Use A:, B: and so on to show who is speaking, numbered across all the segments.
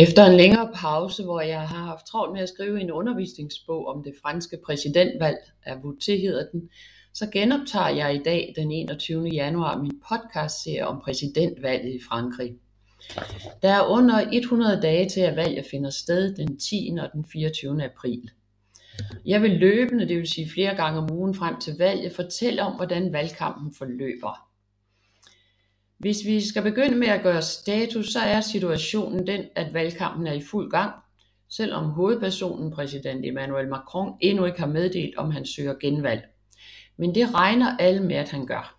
A: Efter en længere pause, hvor jeg har haft travlt med at skrive en undervisningsbog om det franske præsidentvalg, Avouté hedder den, så genoptager jeg i dag den 21. januar min podcastserie om præsidentvalget i Frankrig. Der er under 100 dage til, at valget finder sted den 10. og den 24. april. Jeg vil løbende, det vil sige flere gange om ugen frem til valget, fortælle om, hvordan valgkampen forløber. Hvis vi skal begynde med at gøre status, så er situationen den, at valgkampen er i fuld gang, selvom hovedpersonen, præsident Emmanuel Macron, endnu ikke har meddelt, om han søger genvalg. Men det regner alle med, at han gør.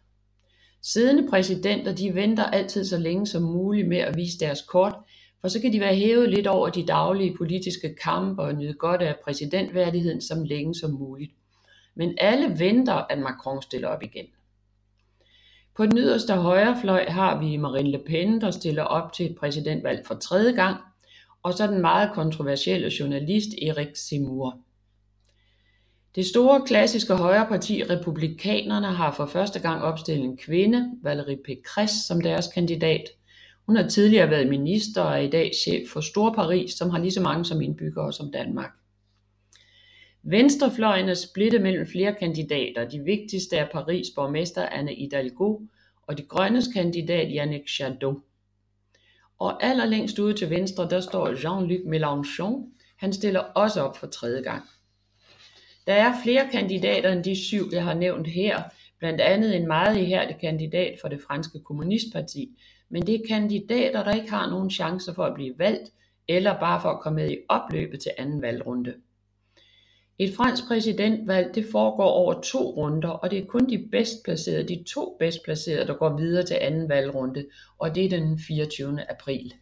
A: Siddende præsidenter de venter altid så længe som muligt med at vise deres kort, for så kan de være hævet lidt over de daglige politiske kampe og nyde godt af præsidentværdigheden som længe som muligt. Men alle venter, at Macron stiller op igen. På den yderste højrefløj har vi Marine Le Pen, der stiller op til et præsidentvalg for tredje gang, og så den meget kontroversielle journalist Erik Zemmour. Det store klassiske højreparti Republikanerne har for første gang opstillet en kvinde, Valérie Pécresse, som deres kandidat. Hun har tidligere været minister og er i dag chef for Storparis, som har lige så mange som indbyggere som Danmark. Venstrefløjen er splittet mellem flere kandidater. De vigtigste er Paris borgmester Anne Hidalgo og De Grønnes kandidat Yannick Jadot. Og allerlængst ude til venstre, der står Jean-Luc Mélenchon. Han stiller også op for tredje gang. Der er flere kandidater end de syv, jeg har nævnt her, blandt andet en meget ihærdig kandidat for det franske kommunistparti, men det er kandidater, der ikke har nogen chancer for at blive valgt, eller bare for at komme med i opløbet til anden valgrunde. Et fransk præsidentvalg det foregår over to runder, og det er kun de bedst placerede, de to bedst placerede, der går videre til anden valgrunde, og det er den 24. april.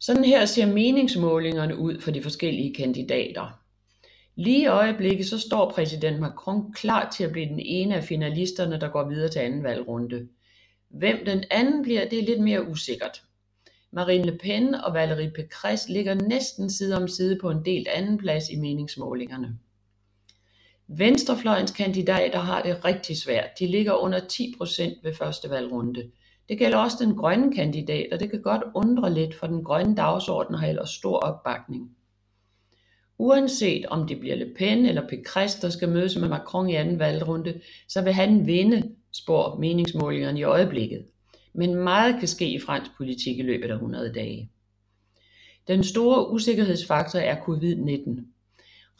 A: Sådan her ser meningsmålingerne ud for de forskellige kandidater. Lige i øjeblikket så står præsident Macron klar til at blive den ene af finalisterne, der går videre til anden valgrunde. Hvem den anden bliver, det er lidt mere usikkert. Marine Le Pen og Valérie Pécresse ligger næsten side om side på en delt andenplads i meningsmålingerne. Venstrefløjens kandidater har det rigtig svært. De ligger under 10% ved første valgrunde. Det gælder også den grønne kandidat, og det kan godt undre lidt, for den grønne dagsorden har ellers stor opbakning. Uanset om det bliver Le Pen eller Pécresse, der skal mødes med Macron i anden valgrunde, så vil han vinde, spår meningsmålingerne i øjeblikket men meget kan ske i fransk politik i løbet af 100 dage. Den store usikkerhedsfaktor er covid-19.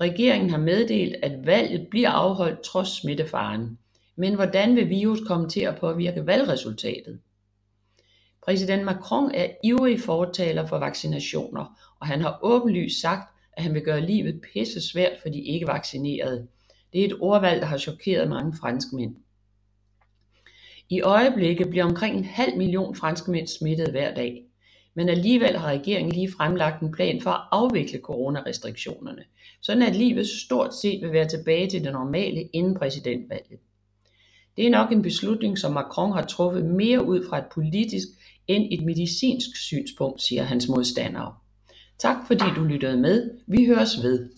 A: Regeringen har meddelt, at valget bliver afholdt trods smittefaren. Men hvordan vil virus komme til at påvirke valgresultatet? Præsident Macron er ivrig fortaler for vaccinationer, og han har åbenlyst sagt, at han vil gøre livet pisse svært for de ikke vaccinerede. Det er et ordvalg, der har chokeret mange franskmænd. I øjeblikket bliver omkring en halv million franskmænd smittet hver dag, men alligevel har regeringen lige fremlagt en plan for at afvikle coronarestriktionerne, sådan at livet stort set vil være tilbage til det normale inden præsidentvalget. Det er nok en beslutning, som Macron har truffet mere ud fra et politisk end et medicinsk synspunkt, siger hans modstandere. Tak fordi du lyttede med. Vi høres ved.